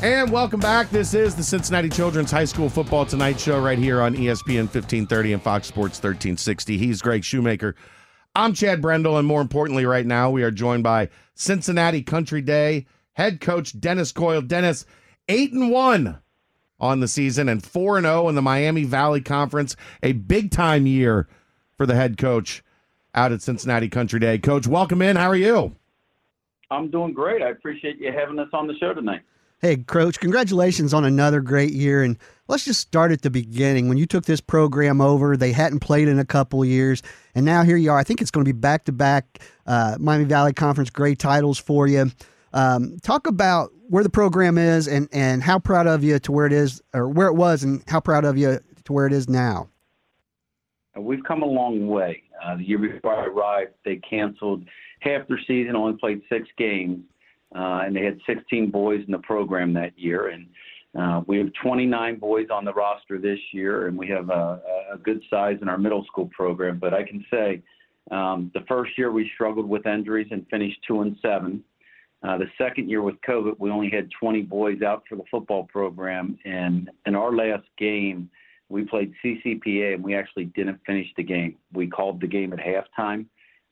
And welcome back. This is the Cincinnati Children's High School Football Tonight Show right here on ESPN 1530 and Fox Sports 1360. He's Greg Shoemaker. I'm Chad Brendel, and more importantly, right now, we are joined by Cincinnati Country Day head coach Dennis Coyle. Dennis, 8 and 1 on the season and 4 and 0 in the Miami Valley Conference. A big time year for the head coach out at Cincinnati Country Day. Coach, welcome in. How are you? I'm doing great. I appreciate you having us on the show tonight. Hey, Coach, congratulations on another great year. And let's just start at the beginning. When you took this program over, they hadn't played in a couple years. And now here you are. I think it's going to be back to back Miami Valley Conference great titles for you. Um, talk about where the program is and, and how proud of you to where it is, or where it was, and how proud of you to where it is now. We've come a long way. Uh, the year before I arrived, they canceled half their season, only played six games, uh, and they had 16 boys in the program that year. And uh, we have 29 boys on the roster this year, and we have a, a good size in our middle school program. But I can say um, the first year we struggled with injuries and finished two and seven. Uh, the second year with COVID, we only had 20 boys out for the football program, and in our last game, we played CCPA and we actually didn't finish the game. We called the game at halftime.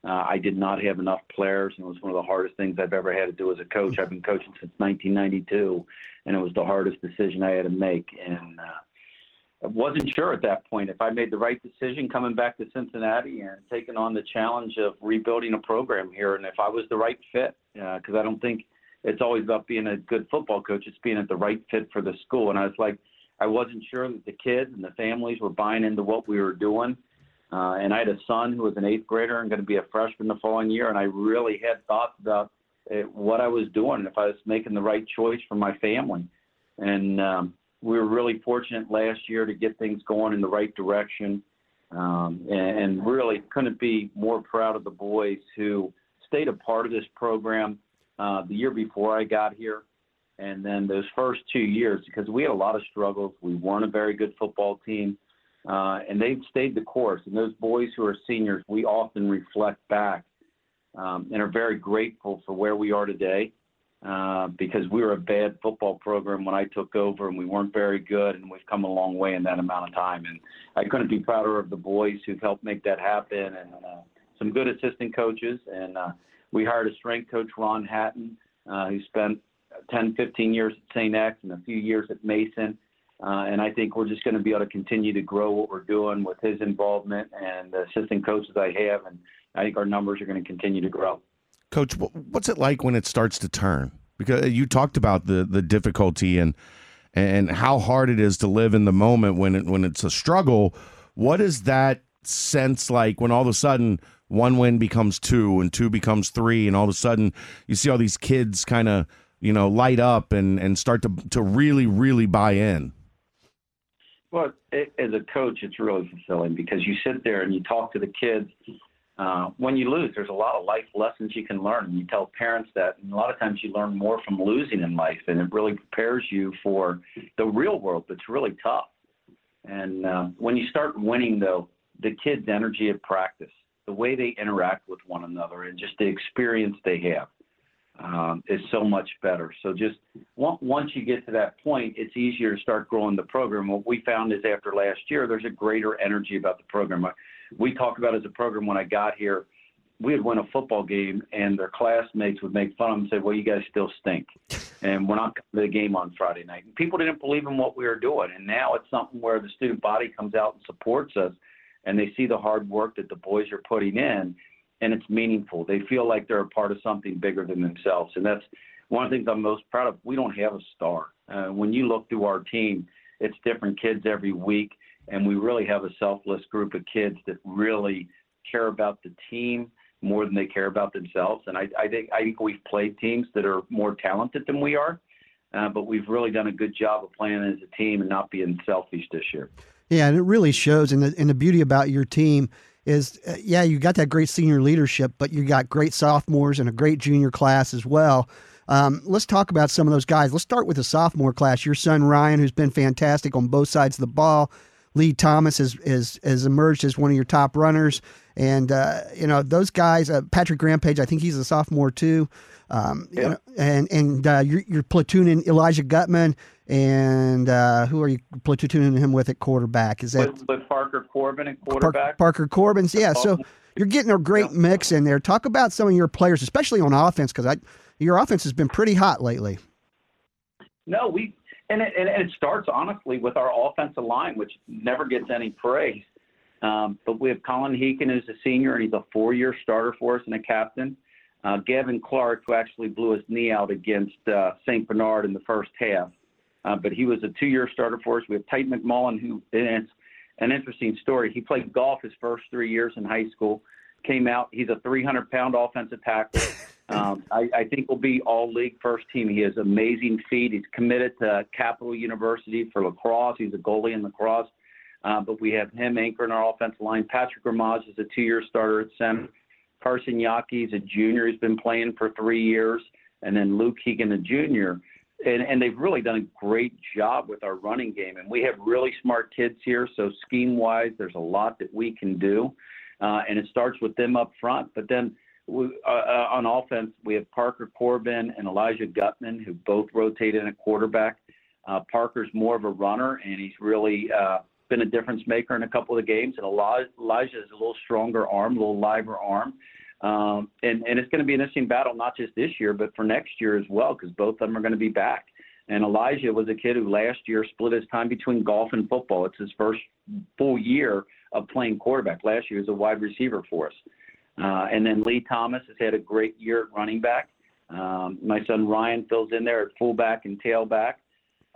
Uh, I did not have enough players, and it was one of the hardest things I've ever had to do as a coach. I've been coaching since 1992, and it was the hardest decision I had to make. And uh, I wasn't sure at that point if I made the right decision coming back to Cincinnati and taking on the challenge of rebuilding a program here, and if I was the right fit, because uh, I don't think it's always about being a good football coach; it's being at the right fit for the school. And I was like, I wasn't sure that the kids and the families were buying into what we were doing. Uh, and I had a son who was an eighth grader and going to be a freshman the following year. And I really had thoughts about uh, what I was doing if I was making the right choice for my family. And um, we were really fortunate last year to get things going in the right direction. Um, and, and really couldn't be more proud of the boys who stayed a part of this program uh, the year before I got here and then those first two years because we had a lot of struggles. We weren't a very good football team, uh, and they've stayed the course. And those boys who are seniors, we often reflect back um, and are very grateful for where we are today uh, because we were a bad football program when I took over, and we weren't very good, and we've come a long way in that amount of time. And I couldn't be prouder of the boys who've helped make that happen, and uh, some good assistant coaches. And uh, we hired a strength coach, Ron Hatton, uh, who spent 10, 15 years at St. X and a few years at Mason. Uh, and I think we're just going to be able to continue to grow what we're doing with his involvement and the assistant coaches I have. And I think our numbers are going to continue to grow. Coach, what's it like when it starts to turn? Because you talked about the the difficulty and and how hard it is to live in the moment when it when it's a struggle. What is that sense like when all of a sudden one win becomes two and two becomes three, and all of a sudden you see all these kids kind of you know light up and and start to to really really buy in? Well, it, as a coach, it's really fulfilling because you sit there and you talk to the kids. Uh, when you lose, there's a lot of life lessons you can learn, and you tell parents that. And a lot of times, you learn more from losing in life, and it really prepares you for the real world that's really tough. And uh, when you start winning, though, the kids' energy at practice, the way they interact with one another, and just the experience they have um, is so much better. So just once you get to that point, it's easier to start growing the program. What we found is after last year, there's a greater energy about the program. We talked about as a program when I got here, we would win a football game and their classmates would make fun of them and say, well, you guys still stink. And we're not coming to the game on Friday night. And people didn't believe in what we were doing. And now it's something where the student body comes out and supports us and they see the hard work that the boys are putting in and it's meaningful. They feel like they're a part of something bigger than themselves, and that's one of the things I'm most proud of. We don't have a star. Uh, when you look through our team, it's different kids every week, and we really have a selfless group of kids that really care about the team more than they care about themselves. And I, I think I think we've played teams that are more talented than we are, uh, but we've really done a good job of playing as a team and not being selfish this year. Yeah, and it really shows. And the, and the beauty about your team is, uh, yeah, you got that great senior leadership, but you got great sophomores and a great junior class as well. Um, let's talk about some of those guys. Let's start with the sophomore class. Your son Ryan, who's been fantastic on both sides of the ball. Lee Thomas has, has, has emerged as one of your top runners. And uh, you know those guys, uh, Patrick Ramage, I think he's a sophomore too. Um, Yeah. you know, and and uh, you're, you're platooning Elijah Gutman, and uh, who are you platooning him with at quarterback? Is that with, with Parker Corbin at quarterback. Parker Corbin's? Yeah. So you're getting a great Yeah. mix in there. Talk about some of your players, especially on offense, because I your offense has been pretty hot lately. No, we and it, and it starts honestly with our offensive line, which never gets any praise. Um, but we have Colin Heekin, who's a senior, and he's a four-year starter for us and a captain. Uh, Gavin Clark, who actually blew his knee out against uh, St. Bernard in the first half, uh, but he was a two-year starter for us. We have Tate McMullen, who it's an interesting story. He played golf his first three years in high school. Came out, he's a 300-pound offensive tackle. Um, I, I think will be all league first team. He has amazing feet. He's committed to Capital University for lacrosse. He's a goalie in lacrosse. Uh, but we have him anchoring our offensive line. Patrick Ramage is a two-year starter at center. Carson Yaki is a junior. who's been playing for three years. And then Luke Keegan, a junior. And, and they've really done a great job with our running game. And we have really smart kids here. So scheme-wise, there's a lot that we can do. Uh, and it starts with them up front. But then we, uh, uh, on offense, we have Parker Corbin and Elijah Gutman, who both rotate in at quarterback. Uh, Parker's more of a runner, and he's really uh, been a difference maker in a couple of the games. And Elijah, is a little stronger arm, a little liver arm. Um, and, and it's going to be an interesting battle, not just this year, but for next year as well, because both of them are going to be back. And Elijah was a kid who last year split his time between golf and football. It's his first full year of playing quarterback. Last year he was a wide receiver for us. Uh, and then Lee Thomas has had a great year at running back. Um, my son Ryan fills in there at fullback and tailback.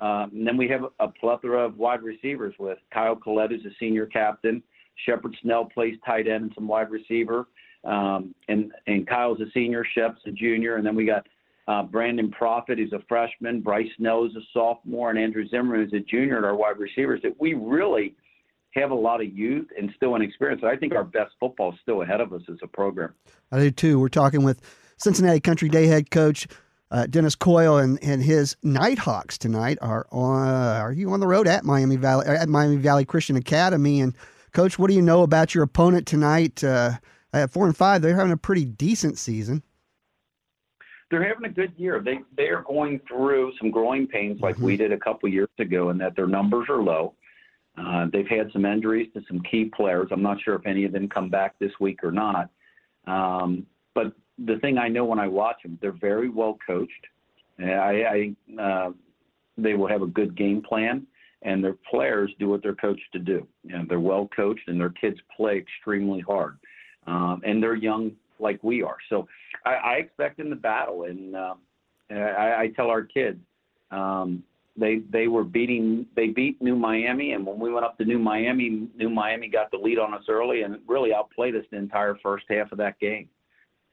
Um, and then we have a plethora of wide receivers with Kyle Collette, who's a senior captain. Shepard Snell plays tight end and some wide receiver. Um, and, and Kyle's a senior, Shep's a junior. And then we got uh, Brandon Profit, who's a freshman. Bryce Snow is a sophomore. And Andrew Zimmerman, is a junior at our wide receivers. That we really have a lot of youth and still inexperience. I think our best football is still ahead of us as a program. I do too. We're talking with Cincinnati Country Day head coach uh, Dennis Coyle and, and his Nighthawks tonight are on. Are you on the road at Miami Valley at Miami Valley Christian Academy? And coach, what do you know about your opponent tonight? Uh, at four and five, they're having a pretty decent season. They're having a good year. They they are going through some growing pains like we did a couple years ago, and that their numbers are low. Uh, they've had some injuries to some key players. I'm not sure if any of them come back this week or not. Um, but the thing I know when I watch them, they're very well coached. I, I uh, they will have a good game plan, and their players do what they're coached to do. Know, they're well coached, and their kids play extremely hard, um, and they're young like we are. So I, I expect them to battle, and uh, I, I tell our kids. Um, they they were beating they beat New Miami and when we went up to New Miami New Miami got the lead on us early and really outplayed us the entire first half of that game.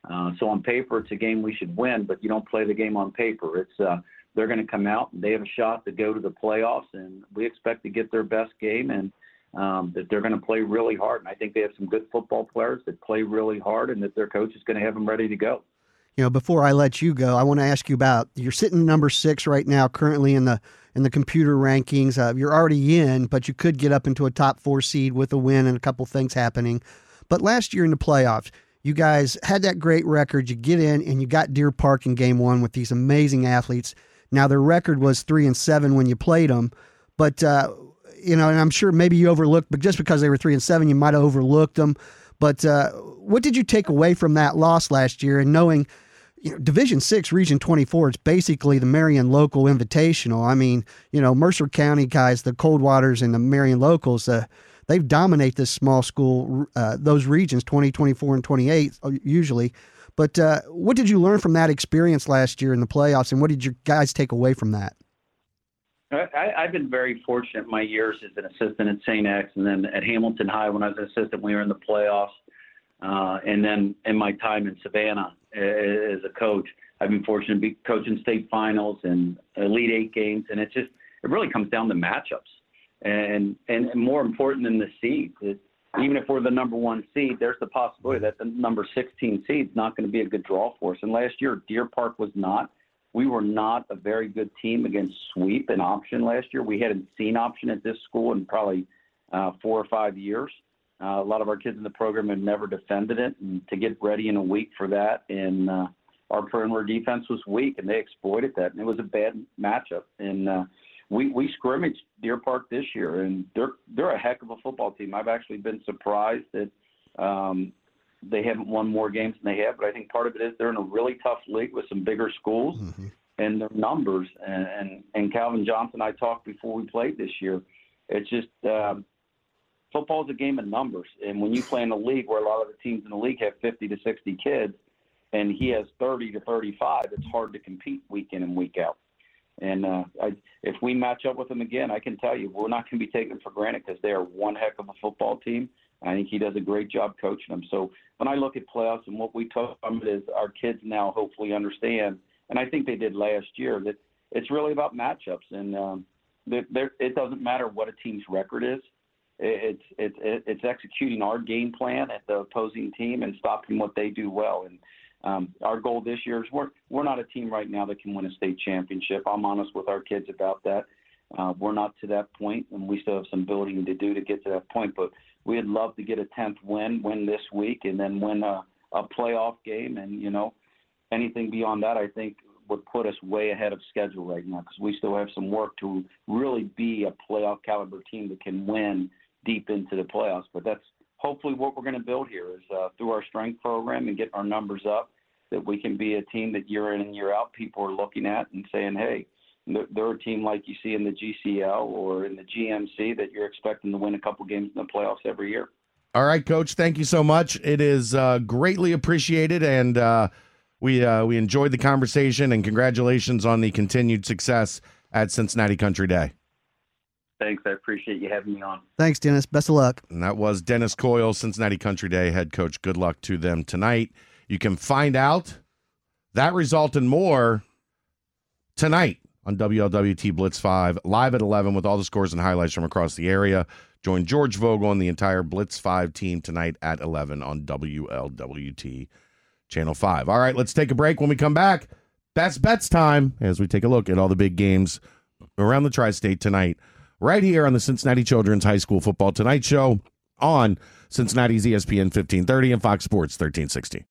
Uh, so on paper it's a game we should win, but you don't play the game on paper. It's uh, they're going to come out and they have a shot to go to the playoffs and we expect to get their best game and um, that they're going to play really hard. And I think they have some good football players that play really hard and that their coach is going to have them ready to go you know, before I let you go, I want to ask you about you're sitting number six right now, currently in the in the computer rankings. Uh, you're already in, but you could get up into a top four seed with a win and a couple things happening. But last year in the playoffs, you guys had that great record. You get in and you got Deer Park in game one with these amazing athletes. Now their record was three and seven when you played them, but uh, you know, and I'm sure maybe you overlooked, but just because they were three and seven, you might have overlooked them. But uh, what did you take away from that loss last year and knowing? you know, Division Six, Region Twenty Four. It's basically the Marion Local Invitational. I mean, you know, Mercer County guys, the Coldwaters and the Marion Locals, uh, they dominate this small school, uh, those regions, 20, 24, and 28 usually. But uh, what did you learn from that experience last year in the playoffs, and what did your guys take away from that? I, I've been very fortunate my years as an assistant at St. X, and then at Hamilton High when I was an assistant, we were in the playoffs. Uh, and then in my time in Savannah as a coach, I've been fortunate to be coaching state finals and Elite Eight games, and it just it really comes down to matchups, and and, more important than the seed. It, even if we're the number one seed, there's the possibility that the number 16 seed is not going to be a good draw for us. And last year, Deer Park was not. We were not a very good team against sweep and option last year. We hadn't seen option at this school in probably uh, four or five years. Uh, a lot of our kids in the program have never defended it, and to get ready in a week for that, and uh, our perimeter defense was weak, and they exploited that, and it was a bad matchup. And uh, we we scrimmaged Deer Park this year, and they're they're a heck of a football team. I've actually been surprised that um, they haven't won more games than they have, but I think part of it is they're in a really tough league with some bigger schools. Mm-hmm. And their numbers and, and and Calvin Johnson, I talked before we played this year. It's just um, football is a game of numbers, and when you play in a league where a lot of the teams in the league have 50 to 60 kids, and he has 30 to 35, it's hard to compete week in and week out. And uh, I, if we match up with them again, I can tell you we're not going to be taken for granted because they are one heck of a football team. I think he does a great job coaching them. So when I look at playoffs and what we talk about is our kids now hopefully understand, and I think they did last year, that it's really about matchups. And um, it doesn't matter what a team's record is. It's it's it's executing our game plan at the opposing team and stopping what they do well. And um, our goal this year is we're we're not a team right now that can win a state championship. I'm honest with our kids about that. Uh, we're not to that point, and we still have some building to do to get to that point. But we'd love to get a tenth win, win this week, and then win a, a playoff game. And you know, anything beyond that, I think would put us way ahead of schedule right now because we still have some work to really be a playoff caliber team that can win deep into the playoffs. But that's hopefully what we're going to build here is uh, through our strength program and get our numbers up that we can be a team that year in and year out people are looking at and saying, hey, they're a team like you see in the GCL or in the GMC that you're expecting to win a couple games in the playoffs every year. All right, Coach. Thank you so much. It is uh, greatly appreciated, and uh, we uh, we enjoyed the conversation. And congratulations on the continued success at Cincinnati Country Day. Thanks. I appreciate you having me on. Thanks, Dennis. Best of luck. And that was Dennis Coyle, Cincinnati Country Day head coach. Good luck to them tonight. You can find out that result and more tonight on WLWT Blitz 5, live at 11 with all the scores and highlights from across the area. Join George Vogel and the entire Blitz 5 team tonight at 11 on WLWT Channel 5. All right, let's take a break. When we come back, best bets time as we take a look at all the big games around the tri state tonight right here on the Cincinnati Children's High School Football Tonight Show on Cincinnati's ESPN 1530 and Fox Sports 1360.